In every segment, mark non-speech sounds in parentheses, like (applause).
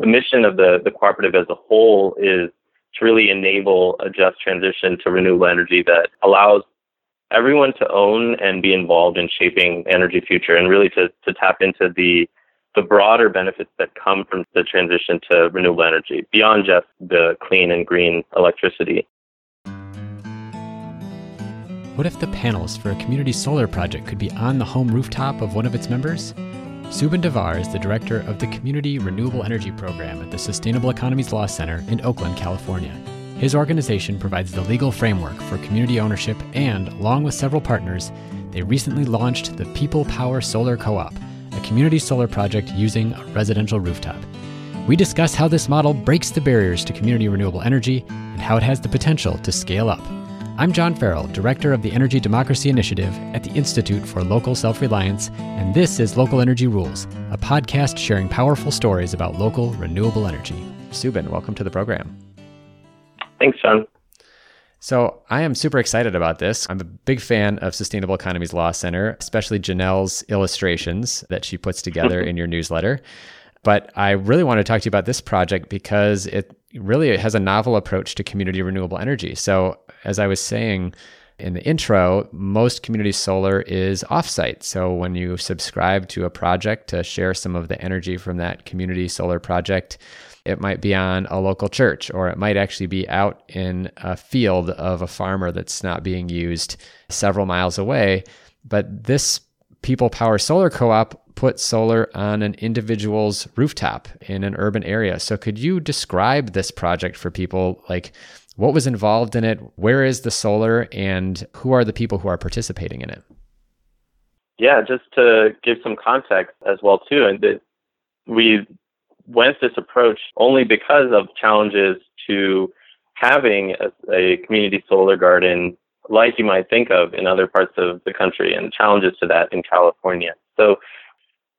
the mission of the, the cooperative as a whole is to really enable a just transition to renewable energy that allows everyone to own and be involved in shaping energy future and really to, to tap into the the broader benefits that come from the transition to renewable energy beyond just the clean and green electricity. What if the panels for a community solar project could be on the home rooftop of one of its members? Subin Devar is the director of the Community Renewable Energy Program at the Sustainable Economies Law Center in Oakland, California. His organization provides the legal framework for community ownership, and, along with several partners, they recently launched the People Power Solar Co op, a community solar project using a residential rooftop. We discuss how this model breaks the barriers to community renewable energy and how it has the potential to scale up. I'm John Farrell, Director of the Energy Democracy Initiative at the Institute for Local Self Reliance, and this is Local Energy Rules, a podcast sharing powerful stories about local renewable energy. Subin, welcome to the program. Thanks, John. So, I am super excited about this. I'm a big fan of Sustainable Economies Law Center, especially Janelle's illustrations that she puts together (laughs) in your newsletter. But I really want to talk to you about this project because it really has a novel approach to community renewable energy. So, as I was saying in the intro, most community solar is offsite. So, when you subscribe to a project to share some of the energy from that community solar project, it might be on a local church, or it might actually be out in a field of a farmer that's not being used several miles away. But this People Power Solar Co op put solar on an individual's rooftop in an urban area. So, could you describe this project for people? Like, what was involved in it? Where is the solar? And who are the people who are participating in it? Yeah, just to give some context as well, too. And that we went this approach only because of challenges to having a, a, community solar garden like you might think of in other parts of the country and challenges to that in California. So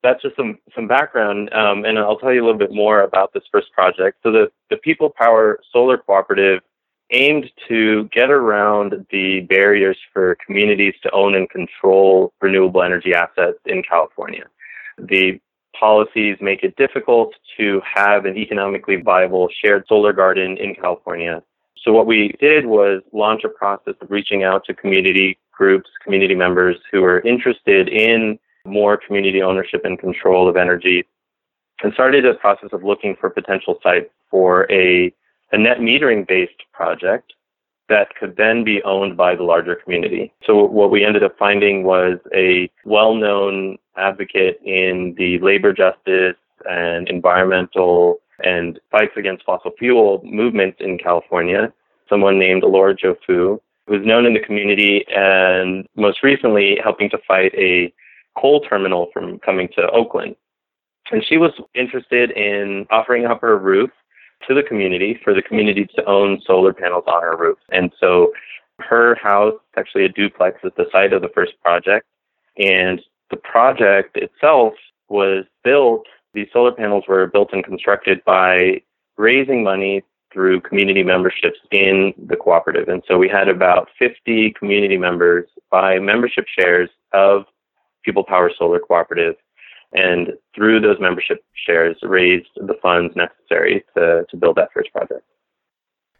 that's just some, some background, um, and I'll tell you a little bit more about this first project. So the, the People Power Solar Cooperative aimed to get around the barriers for communities to own and control renewable energy assets in California. The policies make it difficult to have an economically viable shared solar garden in California. So what we did was launch a process of reaching out to community groups, community members who are interested in more community ownership and control of energy and started a process of looking for potential sites for a, a net metering based project that could then be owned by the larger community. So what we ended up finding was a well-known advocate in the labor justice and environmental and fights against fossil fuel movements in California, someone named Alora Jofu, who is known in the community and most recently helping to fight a coal terminal from coming to Oakland. And she was interested in offering up her roof to the community for the community to own solar panels on her roof. And so her house, actually a duplex, is the site of the first project. And the project itself was built, these solar panels were built and constructed by raising money through community memberships in the cooperative. And so we had about 50 community members buy membership shares of People Power Solar Cooperative and through those membership shares raised the funds necessary to, to build that first project.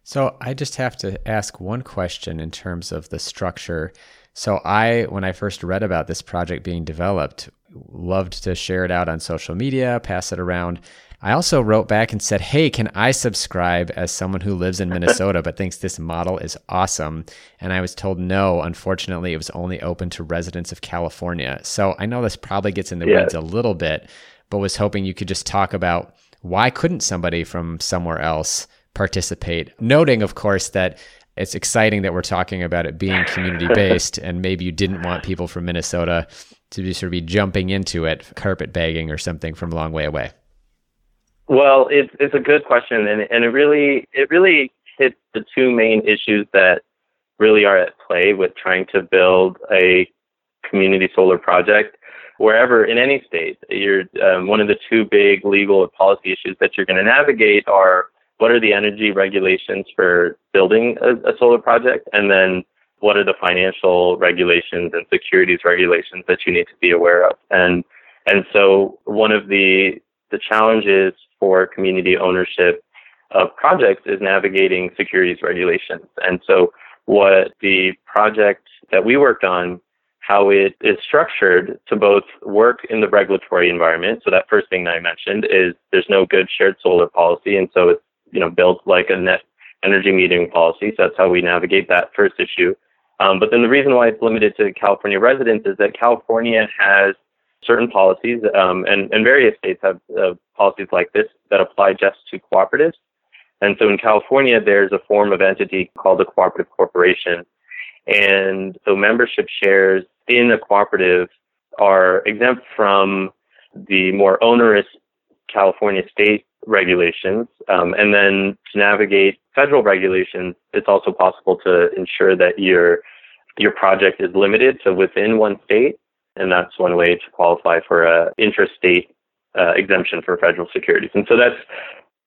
So I just have to ask one question in terms of the structure. So I, when I first read about this project being developed, loved to share it out on social media, pass it around. I also wrote back and said, Hey, can I subscribe as someone who lives in (laughs) Minnesota but thinks this model is awesome? And I was told no. Unfortunately, it was only open to residents of California. So I know this probably gets in the yeah. weeds a little bit, but was hoping you could just talk about why couldn't somebody from somewhere else participate? Noting, of course, that it's exciting that we're talking about it being community based (laughs) and maybe you didn't want people from Minnesota to be sort of be jumping into it, carpet bagging or something from a long way away. Well, it's it's a good question, and and it really it really hits the two main issues that really are at play with trying to build a community solar project wherever in any state. You're um, one of the two big legal and policy issues that you're going to navigate are what are the energy regulations for building a, a solar project, and then what are the financial regulations and securities regulations that you need to be aware of, and and so one of the the challenges for community ownership of projects is navigating securities regulations. And so what the project that we worked on, how it is structured to both work in the regulatory environment. So that first thing that I mentioned is there's no good shared solar policy. And so it's, you know, built like a net energy metering policy. So that's how we navigate that first issue. Um, but then the reason why it's limited to California residents is that California has certain policies, um, and, and various states have uh, policies like this that apply just to cooperatives. And so in California, there's a form of entity called a cooperative corporation. And so membership shares in a cooperative are exempt from the more onerous California state regulations. Um, and then to navigate federal regulations, it's also possible to ensure that your your project is limited to within one state, and that's one way to qualify for a intrastate uh, exemption for federal securities. And so that's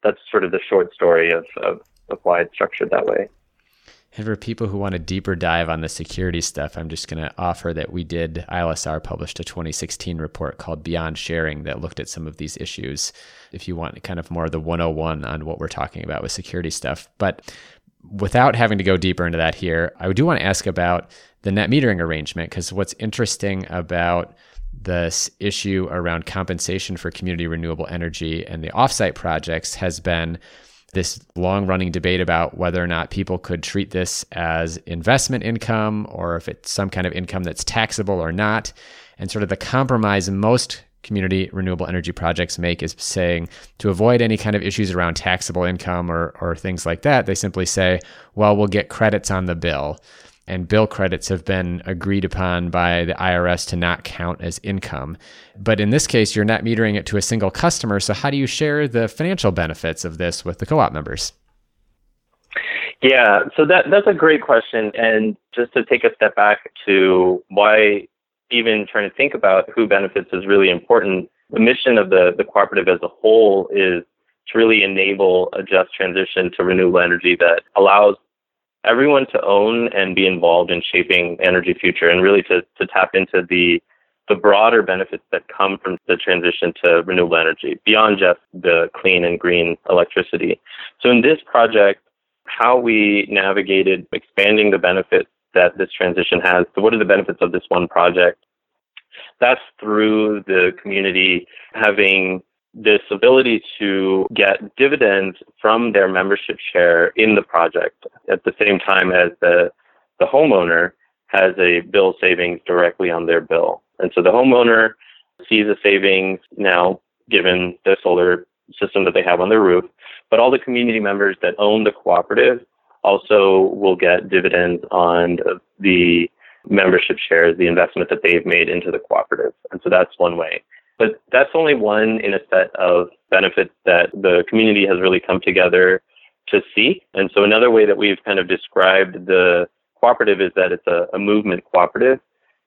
that's sort of the short story of, of, of why it's structured that way. And for people who want a deeper dive on the security stuff, I'm just going to offer that we did, ILSR published a 2016 report called Beyond Sharing that looked at some of these issues. If you want kind of more of the 101 on what we're talking about with security stuff. But without having to go deeper into that here, I do want to ask about the net metering arrangement because what's interesting about this issue around compensation for community renewable energy and the offsite projects has been this long running debate about whether or not people could treat this as investment income or if it's some kind of income that's taxable or not. And sort of the compromise most community renewable energy projects make is saying to avoid any kind of issues around taxable income or, or things like that, they simply say, well, we'll get credits on the bill and bill credits have been agreed upon by the IRS to not count as income. But in this case, you're net metering it to a single customer. So, how do you share the financial benefits of this with the co op members? Yeah, so that that's a great question. And just to take a step back to why even trying to think about who benefits is really important. The mission of the, the cooperative as a whole is to really enable a just transition to renewable energy that allows everyone to own and be involved in shaping energy future and really to, to tap into the the broader benefits that come from the transition to renewable energy beyond just the clean and green electricity. So in this project, how we navigated expanding the benefits that this transition has. So what are the benefits of this one project? That's through the community having this ability to get dividends from their membership share in the project at the same time as the, the homeowner has a bill savings directly on their bill. And so the homeowner sees a savings now given the solar system that they have on their roof, but all the community members that own the cooperative also will get dividends on the membership shares, the investment that they've made into the cooperative. And so that's one way. But that's only one in a set of benefits that the community has really come together to see. And so another way that we've kind of described the cooperative is that it's a, a movement cooperative.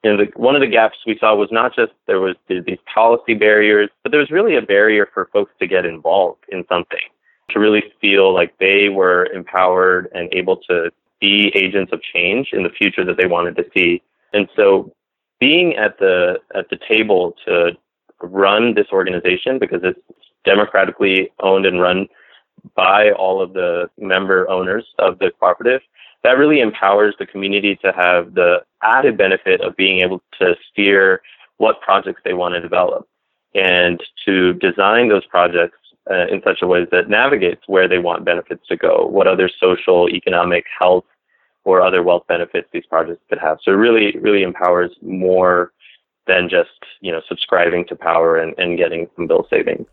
You know, the, one of the gaps we saw was not just there was these policy barriers, but there was really a barrier for folks to get involved in something, to really feel like they were empowered and able to be agents of change in the future that they wanted to see. And so being at the at the table to run this organization because it's democratically owned and run by all of the member owners of the cooperative, that really empowers the community to have the added benefit of being able to steer what projects they want to develop and to design those projects uh, in such a way that navigates where they want benefits to go, what other social, economic, health, or other wealth benefits these projects could have. So it really, really empowers more than just you know subscribing to power and, and getting some bill savings.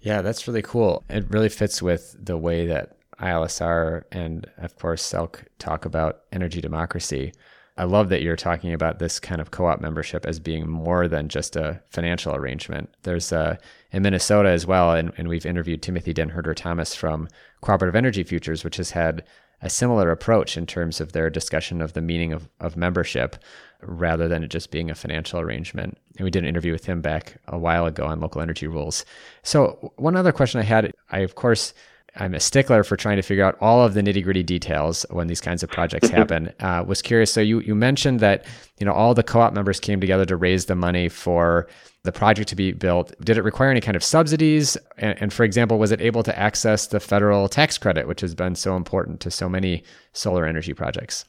Yeah, that's really cool. It really fits with the way that ILSR and of course SELC talk about energy democracy. I love that you're talking about this kind of co-op membership as being more than just a financial arrangement. There's uh, in Minnesota as well, and, and we've interviewed Timothy Denherder Thomas from Cooperative Energy Futures, which has had a similar approach in terms of their discussion of the meaning of, of membership rather than it just being a financial arrangement. And we did an interview with him back a while ago on local energy rules. So, one other question I had I, of course, I'm a stickler for trying to figure out all of the nitty gritty details when these kinds of projects (laughs) happen. Uh, was curious. So you you mentioned that you know all the co-op members came together to raise the money for the project to be built. Did it require any kind of subsidies? And, and for example, was it able to access the federal tax credit, which has been so important to so many solar energy projects?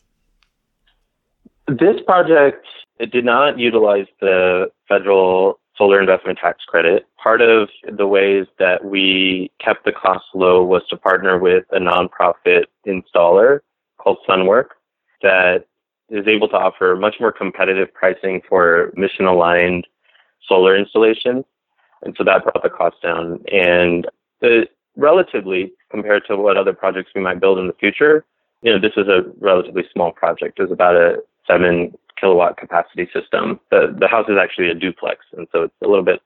This project it did not utilize the federal solar investment tax credit. Part of the ways that we kept the cost low was to partner with a nonprofit installer called Sunwork that is able to offer much more competitive pricing for mission aligned solar installations. And so that brought the cost down. And the, relatively, compared to what other projects we might build in the future, you know, this is a relatively small project. It was about a seven kilowatt capacity system. The the house is actually a duplex, and so it's a little bit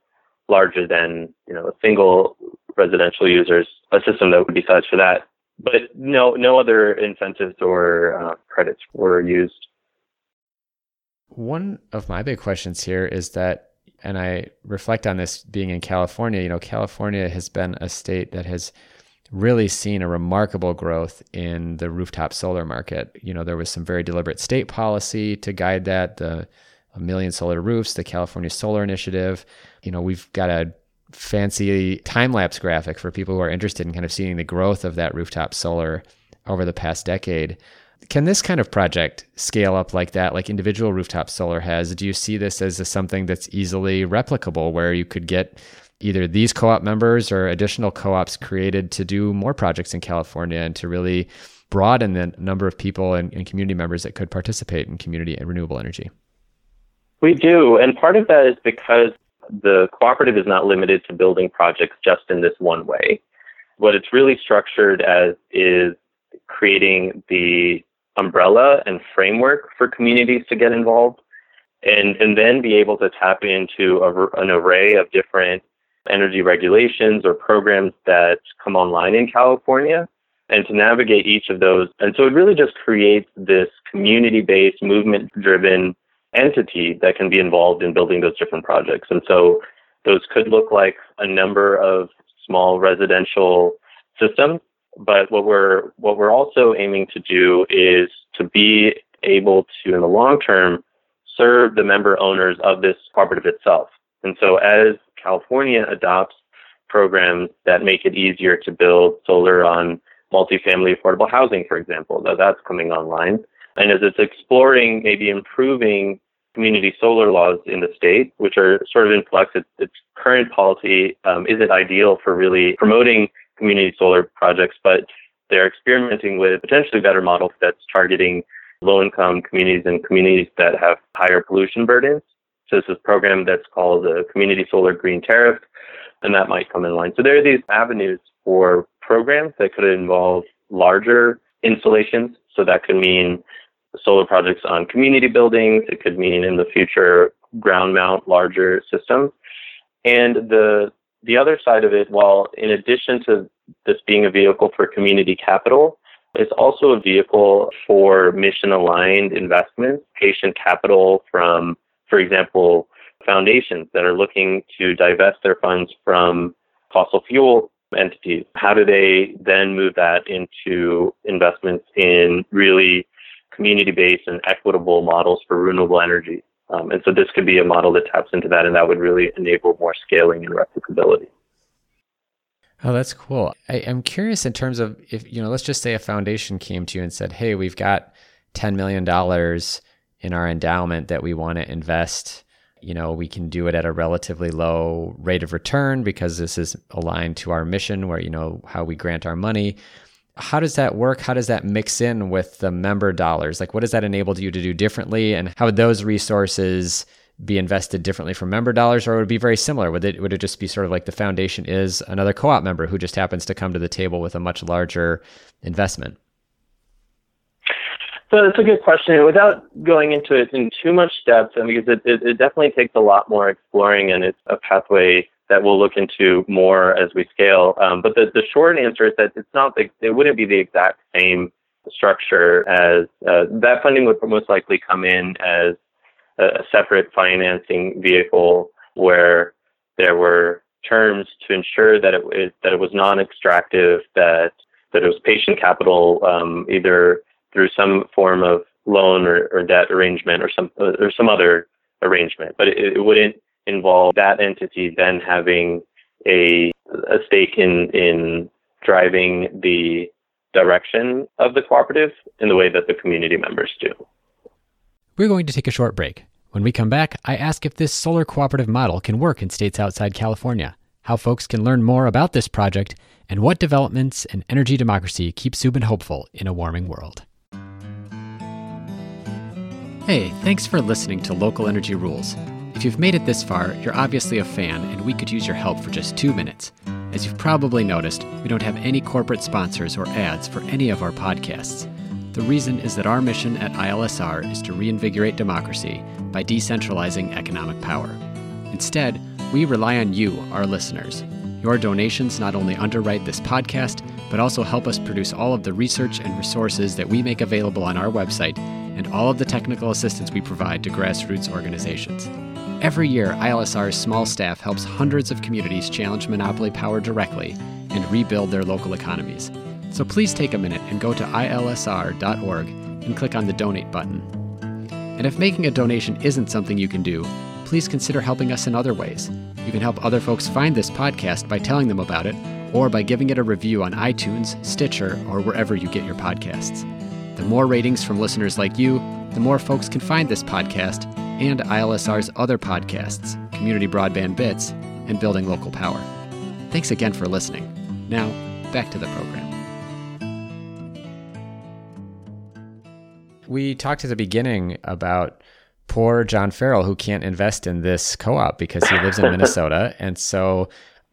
larger than you know a single residential user's a system that would be sized for that. But no no other incentives or uh, credits were used. One of my big questions here is that, and I reflect on this being in California. You know, California has been a state that has really seen a remarkable growth in the rooftop solar market. You know, there was some very deliberate state policy to guide that, the a million solar roofs, the California Solar Initiative. You know, we've got a fancy time lapse graphic for people who are interested in kind of seeing the growth of that rooftop solar over the past decade. Can this kind of project scale up like that, like individual rooftop solar has? Do you see this as a, something that's easily replicable where you could get either these co-op members or additional co-ops created to do more projects in California and to really broaden the number of people and, and community members that could participate in community and renewable energy. We do, and part of that is because the cooperative is not limited to building projects just in this one way. What it's really structured as is creating the umbrella and framework for communities to get involved and, and then be able to tap into a, an array of different energy regulations or programs that come online in California and to navigate each of those. And so it really just creates this community based, movement driven entity that can be involved in building those different projects. And so those could look like a number of small residential systems. But what we're what we're also aiming to do is to be able to, in the long term, serve the member owners of this cooperative itself. And so as California adopts programs that make it easier to build solar on multifamily affordable housing, for example, that that's coming online. And as it's exploring maybe improving community solar laws in the state, which are sort of in flux, its, its current policy um, isn't ideal for really promoting community solar projects, but they're experimenting with potentially better models that's targeting low income communities and communities that have higher pollution burdens. So this is a program that's called the Community Solar Green Tariff, and that might come in line. So there are these avenues for programs that could involve larger installations. So that could mean solar projects on community buildings. It could mean in the future ground mount larger systems. And the the other side of it, while in addition to this being a vehicle for community capital, it's also a vehicle for mission aligned investments, patient capital from for example, foundations that are looking to divest their funds from fossil fuel entities. How do they then move that into investments in really community based and equitable models for renewable energy? Um, and so this could be a model that taps into that, and that would really enable more scaling and replicability. Oh, that's cool. I, am curious in terms of if, you know, let's just say a foundation came to you and said, hey, we've got $10 million in our endowment that we want to invest you know we can do it at a relatively low rate of return because this is aligned to our mission where you know how we grant our money. How does that work? How does that mix in with the member dollars? Like what does that enable you to do differently? And how would those resources be invested differently from member dollars? Or would it be very similar. Would it would it just be sort of like the foundation is another co-op member who just happens to come to the table with a much larger investment so it's a good question. Without going into it in too much depth, and because it, it, it definitely takes a lot more exploring, and it's a pathway that we'll look into more as we scale. Um, but the, the short answer is that it's not the, it wouldn't be the exact same structure as uh, that funding would most likely come in as a separate financing vehicle where there were terms to ensure that it, it that it was non-extractive, that that it was patient capital, um, either through some form of loan or, or debt arrangement or some uh, or some other arrangement, but it, it wouldn't involve that entity then having a a stake in in driving the direction of the cooperative in the way that the community members do. We're going to take a short break. When we come back, I ask if this solar cooperative model can work in states outside California, how folks can learn more about this project, and what developments in energy democracy keep Subin hopeful in a warming world. Hey, thanks for listening to Local Energy Rules. If you've made it this far, you're obviously a fan, and we could use your help for just two minutes. As you've probably noticed, we don't have any corporate sponsors or ads for any of our podcasts. The reason is that our mission at ILSR is to reinvigorate democracy by decentralizing economic power. Instead, we rely on you, our listeners. Your donations not only underwrite this podcast, but also help us produce all of the research and resources that we make available on our website and all of the technical assistance we provide to grassroots organizations. Every year, ILSR's small staff helps hundreds of communities challenge monopoly power directly and rebuild their local economies. So please take a minute and go to ilsr.org and click on the donate button. And if making a donation isn't something you can do, please consider helping us in other ways. You can help other folks find this podcast by telling them about it or by giving it a review on iTunes, Stitcher, or wherever you get your podcasts. The more ratings from listeners like you, the more folks can find this podcast and ILSR's other podcasts, Community Broadband Bits and Building Local Power. Thanks again for listening. Now, back to the program. We talked at the beginning about poor John Farrell who can't invest in this co op because he lives in (laughs) Minnesota. And so,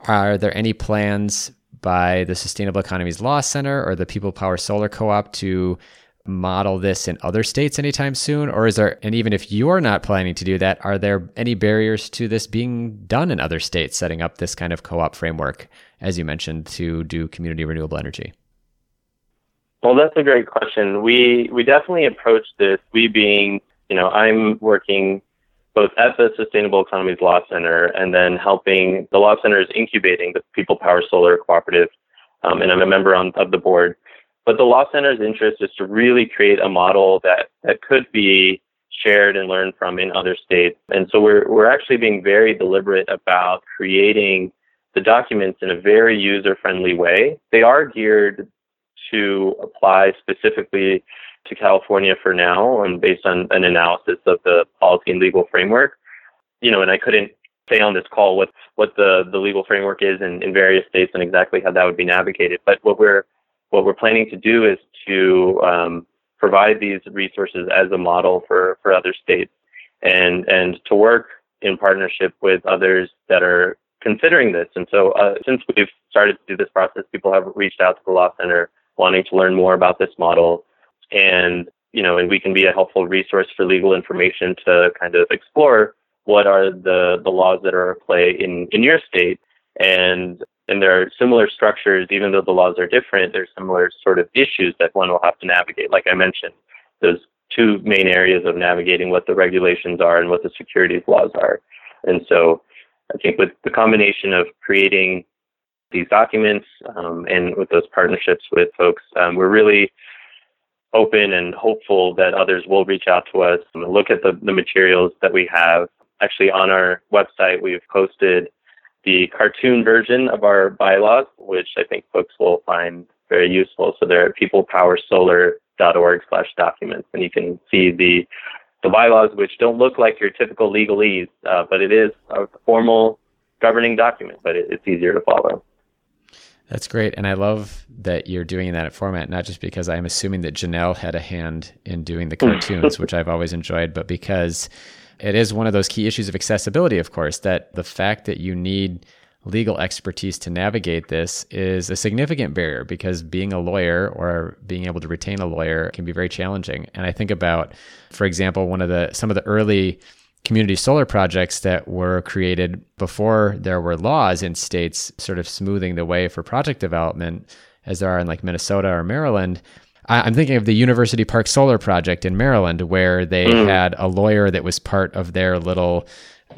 are there any plans by the Sustainable Economies Law Center or the People Power Solar Co op to model this in other states anytime soon? Or is there, and even if you're not planning to do that, are there any barriers to this being done in other states, setting up this kind of co op framework, as you mentioned, to do community renewable energy? Well, that's a great question. We we definitely approach this. We being, you know, I'm working both at the Sustainable Economies Law Center and then helping the Law Center is incubating the People Power Solar Cooperative, um, and I'm a member on, of the board. But the Law Center's interest is to really create a model that, that could be shared and learned from in other states. And so we're, we're actually being very deliberate about creating the documents in a very user friendly way. They are geared to apply specifically to California for now and based on an analysis of the policy and legal framework. You know, and I couldn't say on this call what, what the, the legal framework is in, in various states and exactly how that would be navigated. But what we're what we're planning to do is to um, provide these resources as a model for, for other states and, and to work in partnership with others that are considering this. And so, uh, since we've started to do this process, people have reached out to the Law Center wanting to learn more about this model. And, you know, and we can be a helpful resource for legal information to kind of explore what are the, the laws that are at play in, in your state and and there are similar structures, even though the laws are different, there's similar sort of issues that one will have to navigate. Like I mentioned, those two main areas of navigating what the regulations are and what the securities laws are. And so I think with the combination of creating these documents um, and with those partnerships with folks, um, we're really open and hopeful that others will reach out to us and look at the, the materials that we have. Actually, on our website, we've posted the cartoon version of our bylaws, which I think folks will find very useful. So they're at peoplepowersolar.org slash documents, and you can see the the bylaws, which don't look like your typical legalese, uh, but it is a formal governing document, but it, it's easier to follow. That's great. And I love that you're doing that at format, not just because I'm assuming that Janelle had a hand in doing the (laughs) oh. cartoons, which I've always enjoyed, but because it is one of those key issues of accessibility, of course, that the fact that you need legal expertise to navigate this is a significant barrier because being a lawyer or being able to retain a lawyer can be very challenging. And I think about, for example, one of the some of the early community solar projects that were created before there were laws in states sort of smoothing the way for project development as there are in like Minnesota or Maryland I'm thinking of the University Park Solar Project in Maryland, where they mm. had a lawyer that was part of their little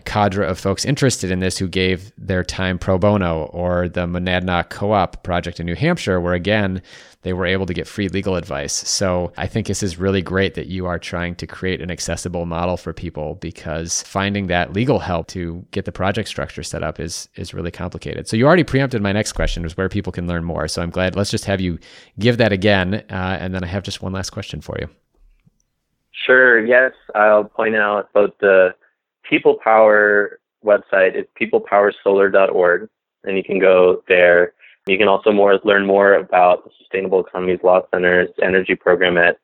cadre of folks interested in this who gave their time pro bono, or the Monadnock Co op project in New Hampshire, where again, they were able to get free legal advice. So I think this is really great that you are trying to create an accessible model for people because finding that legal help to get the project structure set up is is really complicated. So you already preempted my next question, was where people can learn more. So I'm glad. Let's just have you give that again, uh, and then I have just one last question for you. Sure. Yes, I'll point out both the People Power website is peoplepowersolar.org, and you can go there. You can also more learn more about the Sustainable Economies Law Center's energy program at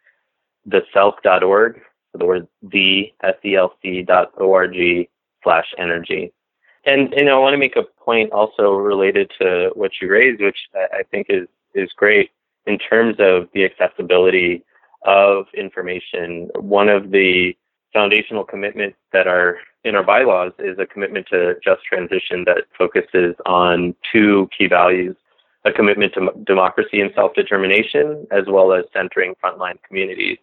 theselc.org. So the word the S-E-L-C dot O-R-G slash energy. And know, I want to make a point also related to what you raised, which I think is is great in terms of the accessibility of information. One of the foundational commitments that are in our bylaws is a commitment to just transition that focuses on two key values a commitment to democracy and self determination, as well as centering frontline communities.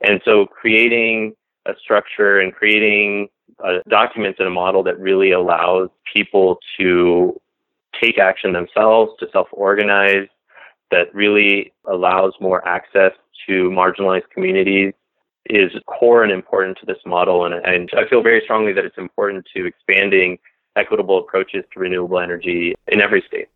And so, creating a structure and creating uh, documents and a model that really allows people to take action themselves, to self organize, that really allows more access to marginalized communities is core and important to this model. And, and I feel very strongly that it's important to expanding equitable approaches to renewable energy in every state.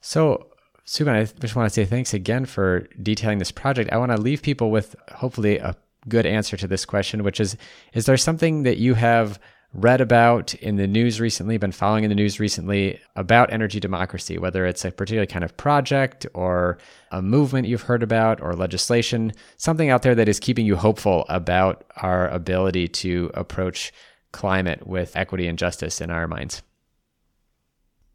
So, Subin, I just want to say thanks again for detailing this project. I want to leave people with hopefully a good answer to this question, which is Is there something that you have read about in the news recently, been following in the news recently about energy democracy, whether it's a particular kind of project or a movement you've heard about or legislation, something out there that is keeping you hopeful about our ability to approach climate with equity and justice in our minds?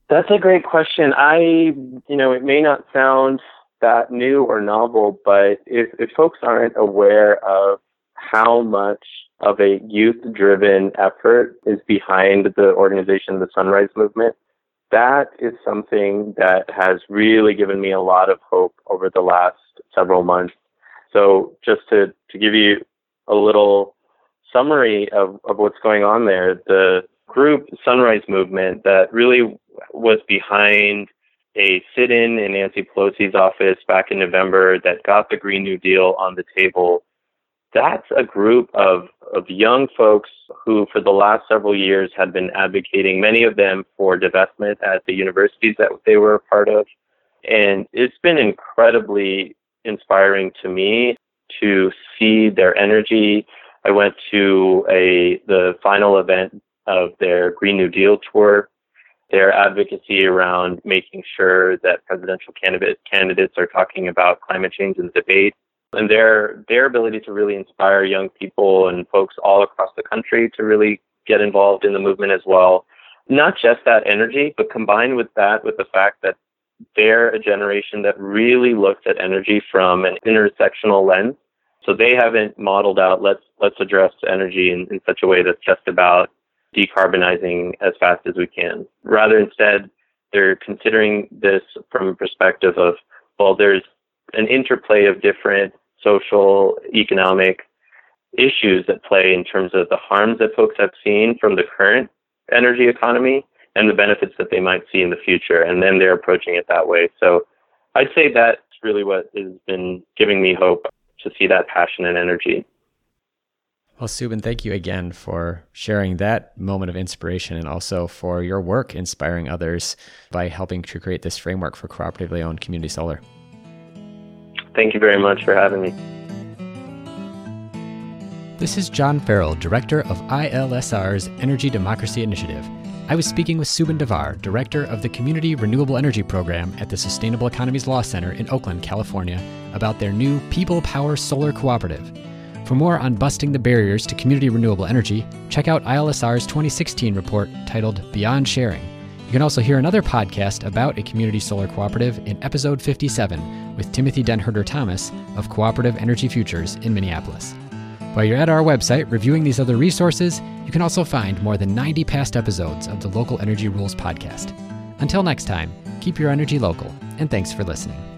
That's a great question. I, you know, it may not sound that new or novel, but if, if folks aren't aware of how much of a youth driven effort is behind the organization, the Sunrise Movement, that is something that has really given me a lot of hope over the last several months. So, just to, to give you a little summary of, of what's going on there, the group Sunrise Movement that really was behind a sit in in Nancy Pelosi's office back in November that got the Green New Deal on the table. That's a group of, of young folks who, for the last several years, had been advocating, many of them for divestment at the universities that they were a part of. And it's been incredibly inspiring to me to see their energy. I went to a the final event of their Green New Deal tour their advocacy around making sure that presidential candidate, candidates are talking about climate change in the debate, and their their ability to really inspire young people and folks all across the country to really get involved in the movement as well. Not just that energy, but combined with that, with the fact that they're a generation that really looks at energy from an intersectional lens. So they haven't modeled out let's let's address energy in, in such a way that's just about decarbonizing as fast as we can. Rather, instead, they're considering this from a perspective of, well, there's an interplay of different social, economic issues that play in terms of the harms that folks have seen from the current energy economy and the benefits that they might see in the future. And then they're approaching it that way. So I'd say that's really what has been giving me hope to see that passion and energy. Well, Subin, thank you again for sharing that moment of inspiration and also for your work inspiring others by helping to create this framework for cooperatively owned community solar. Thank you very much for having me. This is John Farrell, Director of ILSR's Energy Democracy Initiative. I was speaking with Subin Devar, Director of the Community Renewable Energy Program at the Sustainable Economies Law Center in Oakland, California, about their new People Power Solar Cooperative. For more on busting the barriers to community renewable energy, check out ILSR's 2016 report titled Beyond Sharing. You can also hear another podcast about a community solar cooperative in episode 57 with Timothy Denherder Thomas of Cooperative Energy Futures in Minneapolis. While you're at our website reviewing these other resources, you can also find more than 90 past episodes of the Local Energy Rules podcast. Until next time, keep your energy local, and thanks for listening.